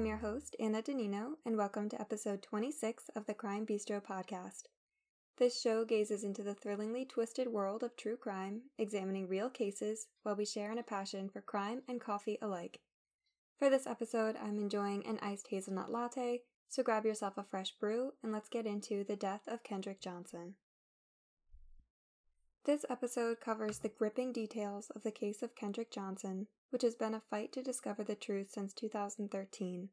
I'm your host, Anna Danino, and welcome to episode 26 of the Crime Bistro podcast. This show gazes into the thrillingly twisted world of true crime, examining real cases while we share in a passion for crime and coffee alike. For this episode, I'm enjoying an iced hazelnut latte, so grab yourself a fresh brew and let's get into the death of Kendrick Johnson. This episode covers the gripping details of the case of Kendrick Johnson, which has been a fight to discover the truth since 2013.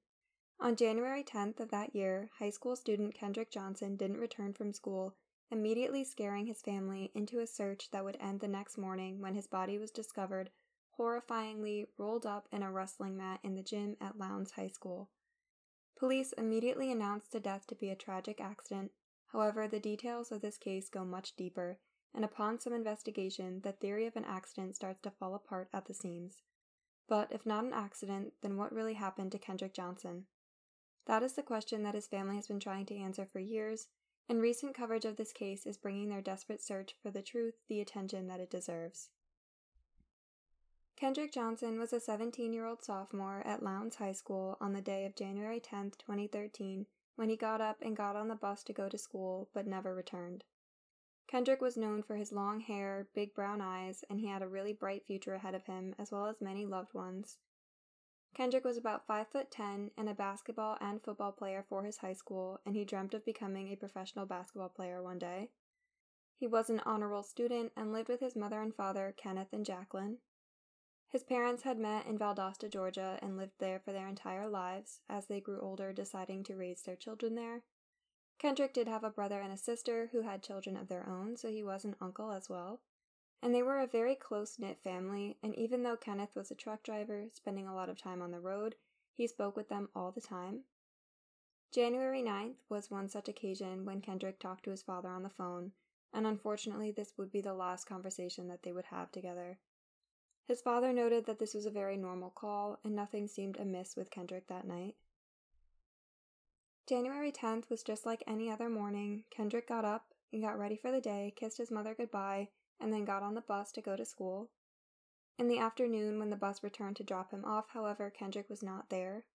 On January 10th of that year, high school student Kendrick Johnson didn't return from school, immediately scaring his family into a search that would end the next morning when his body was discovered horrifyingly rolled up in a wrestling mat in the gym at Lowndes High School. Police immediately announced the death to be a tragic accident. However, the details of this case go much deeper, and upon some investigation, the theory of an accident starts to fall apart at the seams. But if not an accident, then what really happened to Kendrick Johnson? That is the question that his family has been trying to answer for years, and recent coverage of this case is bringing their desperate search for the truth the attention that it deserves. Kendrick Johnson was a 17 year old sophomore at Lowndes High School on the day of January 10, 2013, when he got up and got on the bus to go to school but never returned. Kendrick was known for his long hair, big brown eyes, and he had a really bright future ahead of him, as well as many loved ones. Kendrick was about 5 foot 10 and a basketball and football player for his high school, and he dreamt of becoming a professional basketball player one day. He was an honor roll student and lived with his mother and father, Kenneth and Jacqueline. His parents had met in Valdosta, Georgia, and lived there for their entire lives, as they grew older, deciding to raise their children there. Kendrick did have a brother and a sister who had children of their own, so he was an uncle as well. And they were a very close knit family, and even though Kenneth was a truck driver, spending a lot of time on the road, he spoke with them all the time. January 9th was one such occasion when Kendrick talked to his father on the phone, and unfortunately, this would be the last conversation that they would have together. His father noted that this was a very normal call, and nothing seemed amiss with Kendrick that night. January 10th was just like any other morning. Kendrick got up and got ready for the day, kissed his mother goodbye, and then got on the bus to go to school. In the afternoon, when the bus returned to drop him off, however, Kendrick was not there.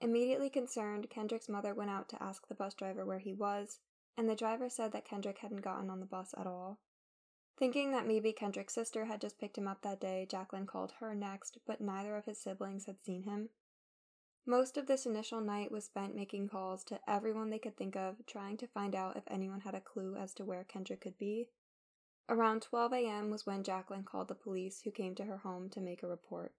Immediately concerned, Kendrick's mother went out to ask the bus driver where he was, and the driver said that Kendrick hadn't gotten on the bus at all. Thinking that maybe Kendrick's sister had just picked him up that day, Jacqueline called her next, but neither of his siblings had seen him. Most of this initial night was spent making calls to everyone they could think of, trying to find out if anyone had a clue as to where Kendrick could be. Around 12 a.m. was when Jacqueline called the police, who came to her home to make a report.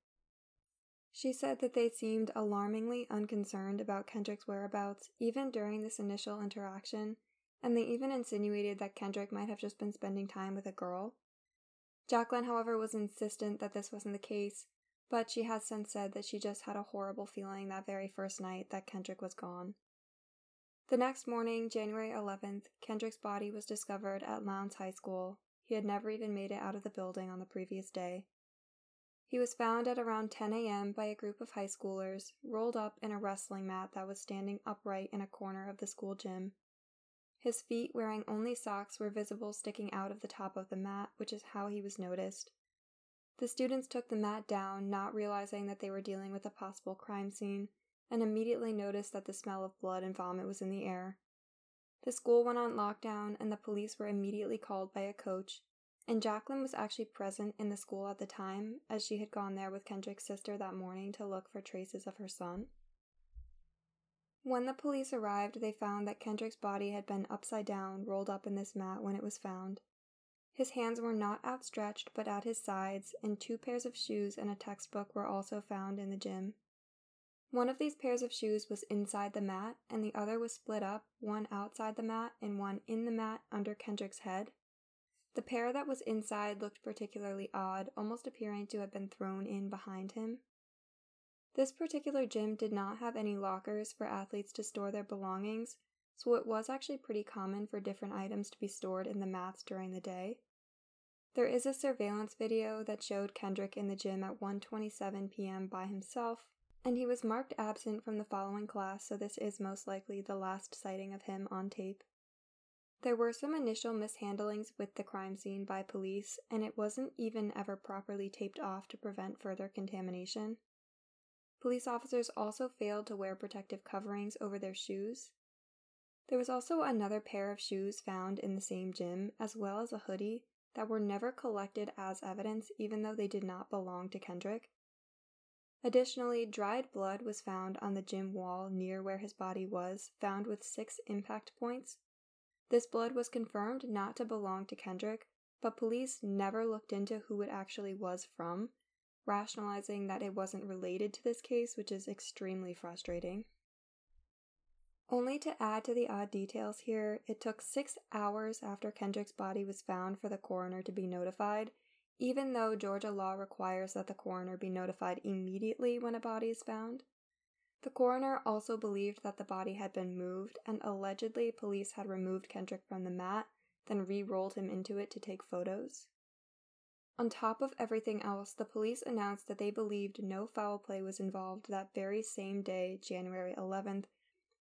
She said that they seemed alarmingly unconcerned about Kendrick's whereabouts, even during this initial interaction, and they even insinuated that Kendrick might have just been spending time with a girl. Jacqueline, however, was insistent that this wasn't the case, but she has since said that she just had a horrible feeling that very first night that Kendrick was gone. The next morning, January 11th, Kendrick's body was discovered at Lowndes High School. He had never even made it out of the building on the previous day. He was found at around 10 a.m. by a group of high schoolers, rolled up in a wrestling mat that was standing upright in a corner of the school gym. His feet, wearing only socks, were visible sticking out of the top of the mat, which is how he was noticed. The students took the mat down, not realizing that they were dealing with a possible crime scene, and immediately noticed that the smell of blood and vomit was in the air. The school went on lockdown, and the police were immediately called by a coach, and Jacqueline was actually present in the school at the time, as she had gone there with Kendrick's sister that morning to look for traces of her son. When the police arrived, they found that Kendrick's body had been upside down, rolled up in this mat when it was found. His hands were not outstretched but at his sides, and two pairs of shoes and a textbook were also found in the gym. One of these pairs of shoes was inside the mat, and the other was split up, one outside the mat and one in the mat under Kendrick's head. The pair that was inside looked particularly odd, almost appearing to have been thrown in behind him. This particular gym did not have any lockers for athletes to store their belongings, so it was actually pretty common for different items to be stored in the mats during the day. There is a surveillance video that showed Kendrick in the gym at 1:27 p.m. by himself, and he was marked absent from the following class, so this is most likely the last sighting of him on tape. There were some initial mishandlings with the crime scene by police, and it wasn't even ever properly taped off to prevent further contamination. Police officers also failed to wear protective coverings over their shoes. There was also another pair of shoes found in the same gym, as well as a hoodie, that were never collected as evidence even though they did not belong to Kendrick. Additionally, dried blood was found on the gym wall near where his body was, found with six impact points. This blood was confirmed not to belong to Kendrick, but police never looked into who it actually was from, rationalizing that it wasn't related to this case, which is extremely frustrating. Only to add to the odd details here, it took six hours after Kendrick's body was found for the coroner to be notified, even though Georgia law requires that the coroner be notified immediately when a body is found. The coroner also believed that the body had been moved, and allegedly police had removed Kendrick from the mat, then re rolled him into it to take photos. On top of everything else, the police announced that they believed no foul play was involved that very same day, January 11th,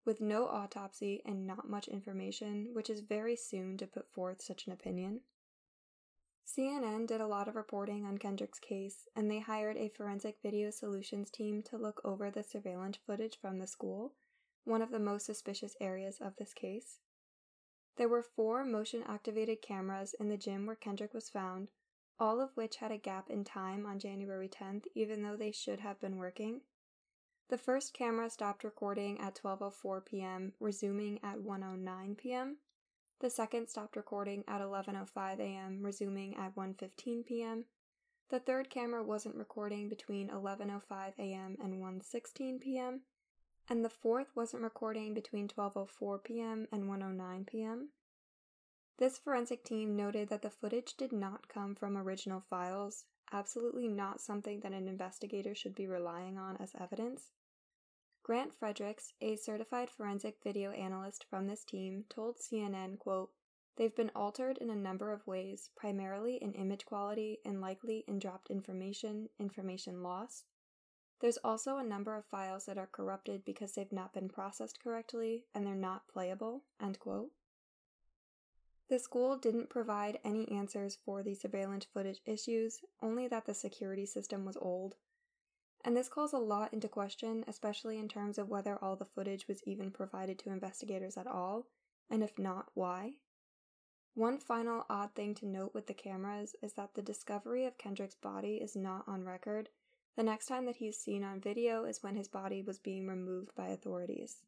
with no autopsy and not much information, which is very soon to put forth such an opinion. CNN did a lot of reporting on Kendrick's case, and they hired a forensic video solutions team to look over the surveillance footage from the school, one of the most suspicious areas of this case. There were four motion activated cameras in the gym where Kendrick was found, all of which had a gap in time on January 10th, even though they should have been working. The first camera stopped recording at 12:04 p.m., resuming at 1:09 p.m. The second stopped recording at 11:05 a.m., resuming at 1:15 p.m. The third camera wasn't recording between 11:05 a.m. and 1:16 p.m., and the fourth wasn't recording between 12:04 p.m. and 1:09 p.m. This forensic team noted that the footage did not come from original files, absolutely not something that an investigator should be relying on as evidence. Grant Fredericks, a certified forensic video analyst from this team, told CNN, quote, They've been altered in a number of ways, primarily in image quality and likely in dropped information, information loss. There's also a number of files that are corrupted because they've not been processed correctly and they're not playable. End quote. The school didn't provide any answers for the surveillance footage issues, only that the security system was old and this calls a lot into question, especially in terms of whether all the footage was even provided to investigators at all, and if not, why. One final odd thing to note with the cameras is that the discovery of Kendrick's body is not on record. The next time that he's seen on video is when his body was being removed by authorities.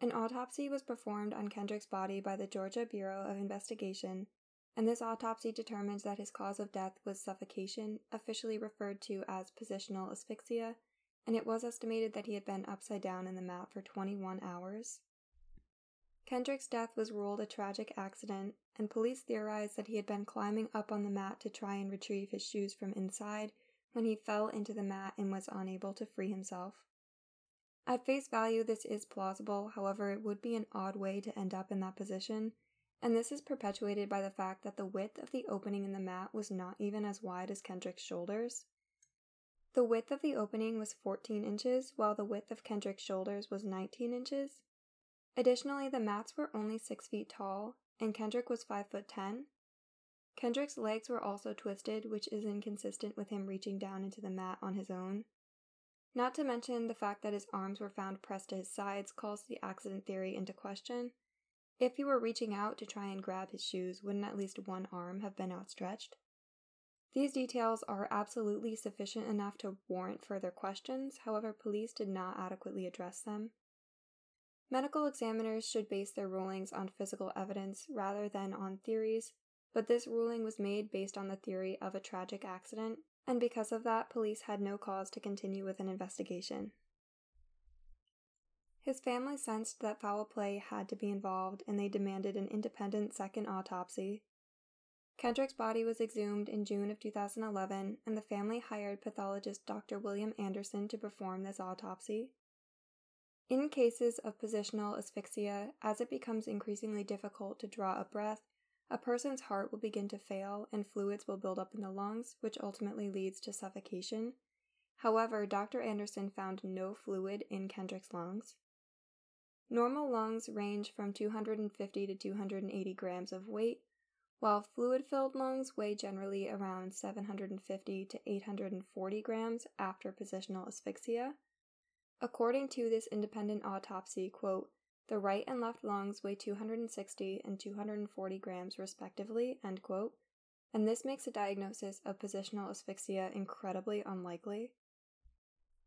An autopsy was performed on Kendrick's body by the Georgia Bureau of Investigation, and this autopsy determines that his cause of death was suffocation, officially referred to as positional asphyxia, and it was estimated that he had been upside down in the mat for 21 hours. Kendrick's death was ruled a tragic accident, and police theorized that he had been climbing up on the mat to try and retrieve his shoes from inside when he fell into the mat and was unable to free himself. At face value, this is plausible, however, it would be an odd way to end up in that position, and this is perpetuated by the fact that the width of the opening in the mat was not even as wide as Kendrick's shoulders. The width of the opening was 14 inches, while the width of Kendrick's shoulders was 19 inches. Additionally, the mats were only 6 feet tall, and Kendrick was 5 foot 10. Kendrick's legs were also twisted, which is inconsistent with him reaching down into the mat on his own. Not to mention the fact that his arms were found pressed to his sides calls the accident theory into question, if he were reaching out to try and grab his shoes, wouldn't at least one arm have been outstretched? These details are absolutely sufficient enough to warrant further questions, however, police did not adequately address them. Medical examiners should base their rulings on physical evidence rather than on theories, but this ruling was made based on the theory of a tragic accident, and because of that, police had no cause to continue with an investigation. His family sensed that foul play had to be involved and they demanded an independent second autopsy. Kendrick's body was exhumed in June of 2011, and the family hired pathologist Dr. William Anderson to perform this autopsy. In cases of positional asphyxia, as it becomes increasingly difficult to draw a breath, a person's heart will begin to fail and fluids will build up in the lungs, which ultimately leads to suffocation. However, Dr. Anderson found no fluid in Kendrick's lungs. Normal lungs range from 250 to 280 grams of weight, while fluid filled lungs weigh generally around 750 to 840 grams after positional asphyxia. According to this independent autopsy, quote, the right and left lungs weigh 260 and 240 grams respectively, end quote, and this makes a diagnosis of positional asphyxia incredibly unlikely.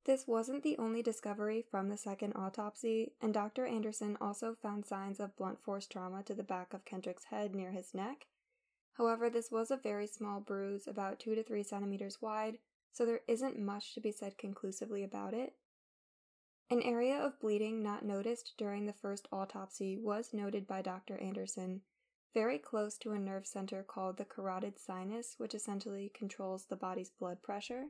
This wasn't the only discovery from the second autopsy, and Dr. Anderson also found signs of blunt force trauma to the back of Kendrick's head near his neck. However, this was a very small bruise, about 2 to 3 centimeters wide, so there isn't much to be said conclusively about it. An area of bleeding not noticed during the first autopsy was noted by Dr. Anderson, very close to a nerve center called the carotid sinus, which essentially controls the body's blood pressure.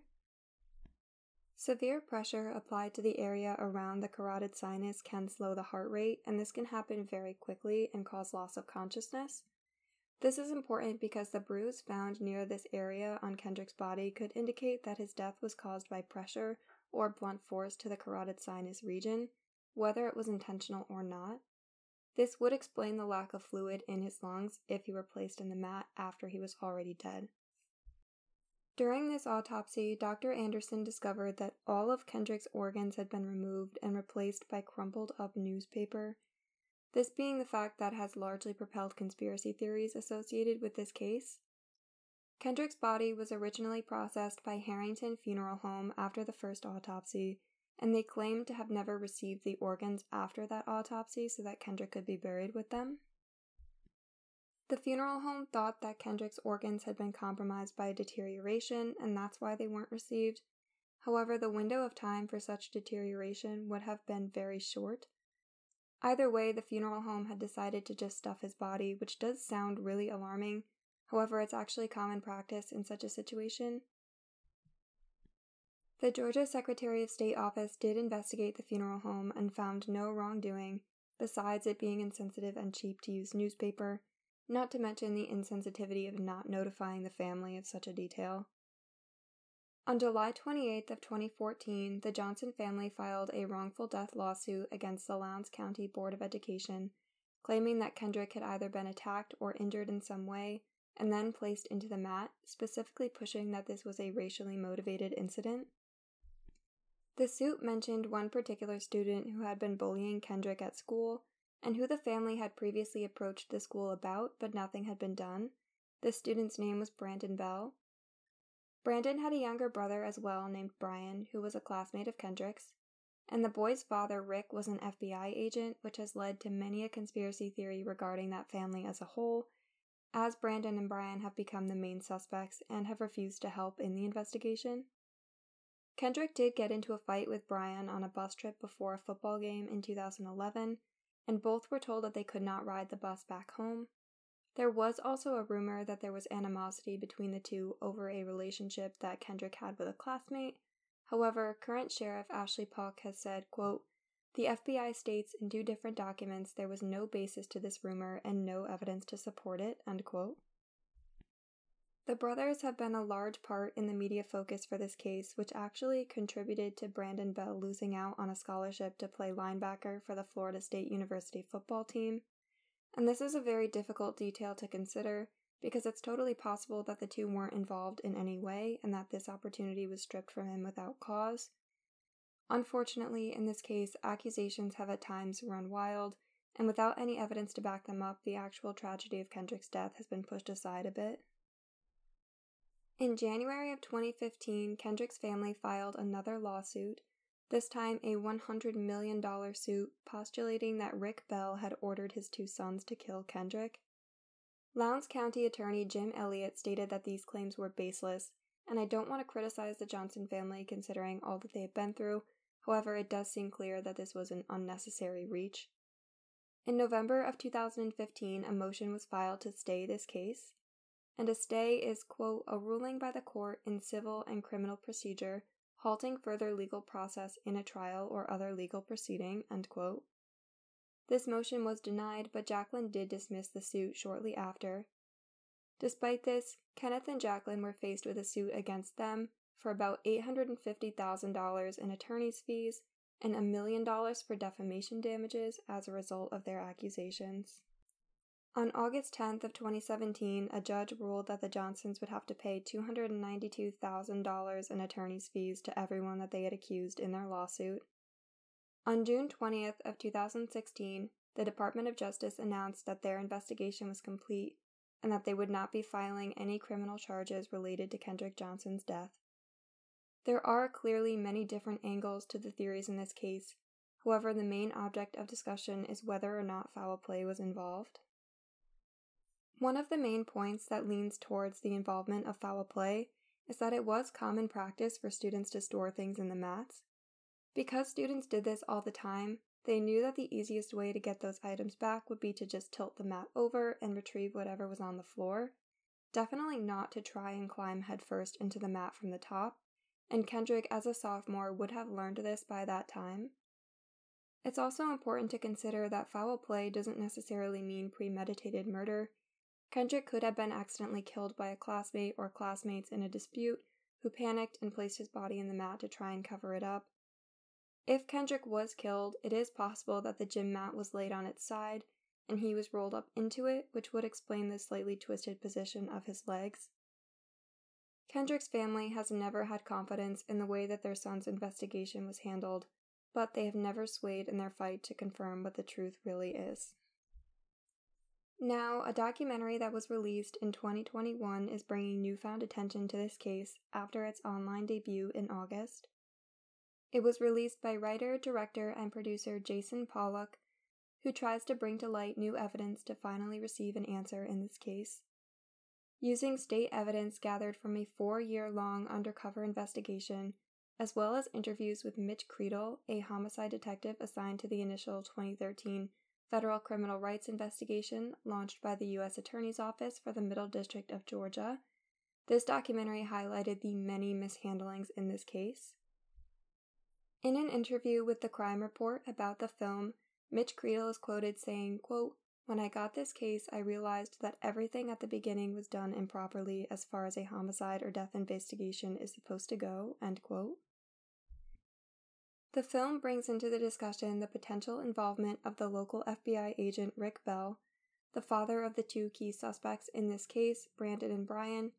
Severe pressure applied to the area around the carotid sinus can slow the heart rate, and this can happen very quickly and cause loss of consciousness. This is important because the bruise found near this area on Kendrick's body could indicate that his death was caused by pressure or blunt force to the carotid sinus region, whether it was intentional or not. This would explain the lack of fluid in his lungs if he were placed in the mat after he was already dead. During this autopsy, Dr. Anderson discovered that all of Kendrick's organs had been removed and replaced by crumpled up newspaper. This being the fact that has largely propelled conspiracy theories associated with this case. Kendrick's body was originally processed by Harrington Funeral Home after the first autopsy, and they claimed to have never received the organs after that autopsy so that Kendrick could be buried with them. The funeral home thought that Kendrick's organs had been compromised by deterioration, and that's why they weren't received. However, the window of time for such deterioration would have been very short. Either way, the funeral home had decided to just stuff his body, which does sound really alarming. However, it's actually common practice in such a situation. The Georgia Secretary of State office did investigate the funeral home and found no wrongdoing, besides it being insensitive and cheap to use newspaper not to mention the insensitivity of not notifying the family of such a detail. On July 28th of 2014, the Johnson family filed a wrongful death lawsuit against the Lowndes County Board of Education, claiming that Kendrick had either been attacked or injured in some way and then placed into the mat, specifically pushing that this was a racially motivated incident. The suit mentioned one particular student who had been bullying Kendrick at school and who the family had previously approached the school about, but nothing had been done. The student's name was Brandon Bell. Brandon had a younger brother as well named Brian, who was a classmate of Kendrick's, and the boy's father, Rick, was an FBI agent, which has led to many a conspiracy theory regarding that family as a whole, as Brandon and Brian have become the main suspects and have refused to help in the investigation. Kendrick did get into a fight with Brian on a bus trip before a football game in 2011, and both were told that they could not ride the bus back home. There was also a rumor that there was animosity between the two over a relationship that Kendrick had with a classmate. However, current Sheriff Ashley Paulk has said, quote, the FBI states in two different documents there was no basis to this rumor and no evidence to support it, end quote. The brothers have been a large part in the media focus for this case, which actually contributed to Brandon Bell losing out on a scholarship to play linebacker for the Florida State University football team. And this is a very difficult detail to consider because it's totally possible that the two weren't involved in any way and that this opportunity was stripped from him without cause. Unfortunately, in this case, accusations have at times run wild, and without any evidence to back them up, the actual tragedy of Kendrick's death has been pushed aside a bit. In January of 2015, Kendrick's family filed another lawsuit, this time a $100 million suit postulating that Rick Bell had ordered his two sons to kill Kendrick. Lowndes County Attorney Jim Elliott stated that these claims were baseless, and I don't want to criticize the Johnson family considering all that they have been through, however, it does seem clear that this was an unnecessary reach. In November of 2015, a motion was filed to stay this case and a stay is, quote, a ruling by the court in civil and criminal procedure halting further legal process in a trial or other legal proceeding, end quote. This motion was denied, but Jacqueline did dismiss the suit shortly after. Despite this, Kenneth and Jacqueline were faced with a suit against them for about $850,000 in attorney's fees and a million dollars for defamation damages as a result of their accusations. On August 10th of 2017, a judge ruled that the Johnsons would have to pay $292,000 in attorney's fees to everyone that they had accused in their lawsuit. On June 20th of 2016, the Department of Justice announced that their investigation was complete and that they would not be filing any criminal charges related to Kendrick Johnson's death. There are clearly many different angles to the theories in this case. However, the main object of discussion is whether or not foul play was involved. One of the main points that leans towards the involvement of foul play is that it was common practice for students to store things in the mats. Because students did this all the time, they knew that the easiest way to get those items back would be to just tilt the mat over and retrieve whatever was on the floor. Definitely not to try and climb headfirst into the mat from the top, and Kendrick, as a sophomore, would have learned this by that time. It's also important to consider that foul play doesn't necessarily mean premeditated murder, Kendrick could have been accidentally killed by a classmate or classmates in a dispute who panicked and placed his body in the mat to try and cover it up. If Kendrick was killed, it is possible that the gym mat was laid on its side and he was rolled up into it, which would explain the slightly twisted position of his legs. Kendrick's family has never had confidence in the way that their son's investigation was handled, but they have never swayed in their fight to confirm what the truth really is. Now, a documentary that was released in 2021 is bringing newfound attention to this case after its online debut in August. It was released by writer, director, and producer Jason Pollock, who tries to bring to light new evidence to finally receive an answer in this case. Using state evidence gathered from a four year long undercover investigation, as well as interviews with Mitch Credle, a homicide detective assigned to the initial 2013 federal criminal rights investigation launched by the U.S. Attorney's Office for the Middle District of Georgia. This documentary highlighted the many mishandlings in this case. In an interview with the Crime Report about the film, Mitch Credle is quoted saying, quote, When I got this case, I realized that everything at the beginning was done improperly as far as a homicide or death investigation is supposed to go, end quote. The film brings into the discussion the potential involvement of the local FBI agent Rick Bell, the father of the two key suspects in this case, Brandon and Brian,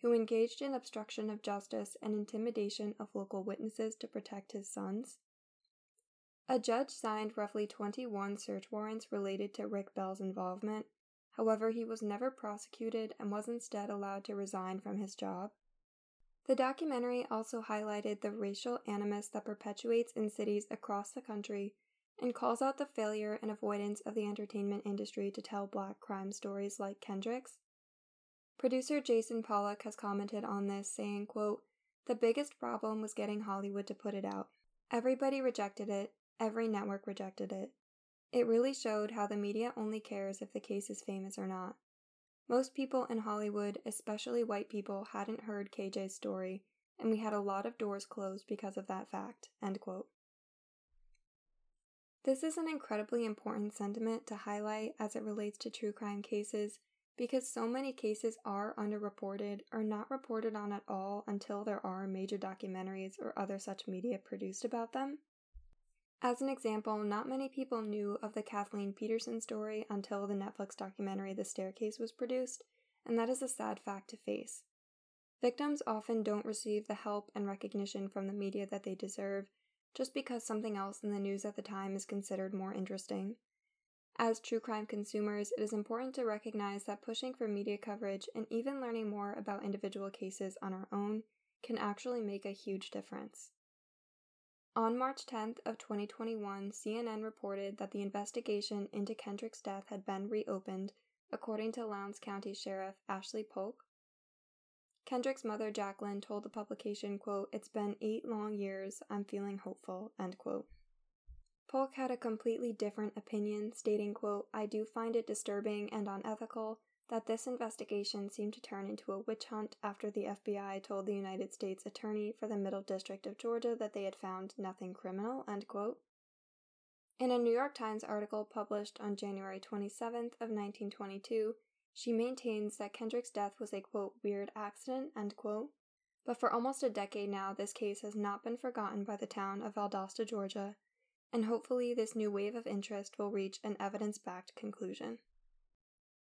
who engaged in obstruction of justice and intimidation of local witnesses to protect his sons. A judge signed roughly 21 search warrants related to Rick Bell's involvement. However, he was never prosecuted and was instead allowed to resign from his job. The documentary also highlighted the racial animus that perpetuates in cities across the country and calls out the failure and avoidance of the entertainment industry to tell black crime stories like Kendrick's. Producer Jason Pollock has commented on this, saying, quote, The biggest problem was getting Hollywood to put it out. Everybody rejected it, every network rejected it. It really showed how the media only cares if the case is famous or not. Most people in Hollywood, especially white people, hadn't heard KJ's story, and we had a lot of doors closed because of that fact. This is an incredibly important sentiment to highlight as it relates to true crime cases because so many cases are underreported or not reported on at all until there are major documentaries or other such media produced about them. As an example, not many people knew of the Kathleen Peterson story until the Netflix documentary The Staircase was produced, and that is a sad fact to face. Victims often don't receive the help and recognition from the media that they deserve just because something else in the news at the time is considered more interesting. As true crime consumers, it is important to recognize that pushing for media coverage and even learning more about individual cases on our own can actually make a huge difference. On March 10th of 2021, CNN reported that the investigation into Kendrick's death had been reopened, according to Lowndes County Sheriff Ashley Paulk. Kendrick's mother, Jacqueline, told the publication, quote, It's been eight long years. I'm feeling hopeful, end quote. Paulk had a completely different opinion, stating, quote, I do find it disturbing and unethical that this investigation seemed to turn into a witch hunt after the FBI told the United States Attorney for the Middle District of Georgia that they had found nothing criminal. In a New York Times article published on January 27th of 1922, she maintains that Kendrick's death was a quote weird accident end quote. But for almost a decade now, this case has not been forgotten by the town of Valdosta, Georgia, and hopefully this new wave of interest will reach an evidence-backed conclusion.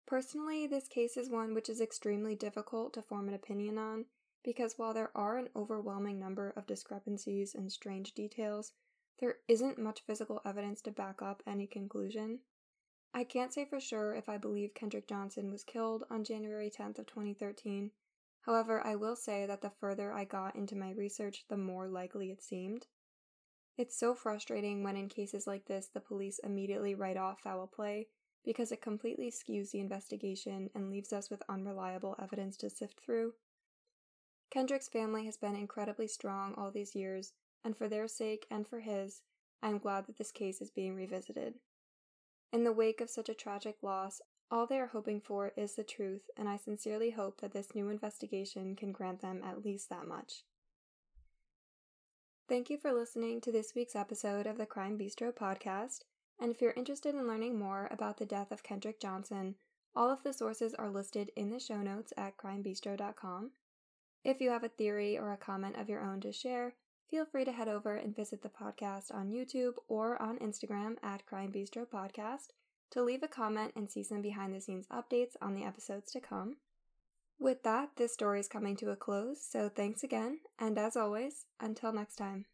Personally, this case is one which is extremely difficult to form an opinion on because while there are an overwhelming number of discrepancies and strange details, there isn't much physical evidence to back up any conclusion. I can't say for sure if I believe Kendrick Johnson was killed on January 10th of 2013. However, I will say that the further I got into my research, the more likely it seemed. It's so frustrating when in cases like this the police immediately write off foul play because it completely skews the investigation and leaves us with unreliable evidence to sift through. Kendrick's family has been incredibly strong all these years, and for their sake and for his, I am glad that this case is being revisited. In the wake of such a tragic loss, all they are hoping for is the truth, and I sincerely hope that this new investigation can grant them at least that much. Thank you for listening to this week's episode of the Crime Bistro podcast. And if you're interested in learning more about the death of Kendrick Johnson, all of the sources are listed in the show notes at crimebistro.com. If you have a theory or a comment of your own to share, feel free to head over and visit the podcast on YouTube or on Instagram at Crime Bistro Podcast to leave a comment and see some behind the scenes updates on the episodes to come. With that, this story is coming to a close, so thanks again, and as always, until next time.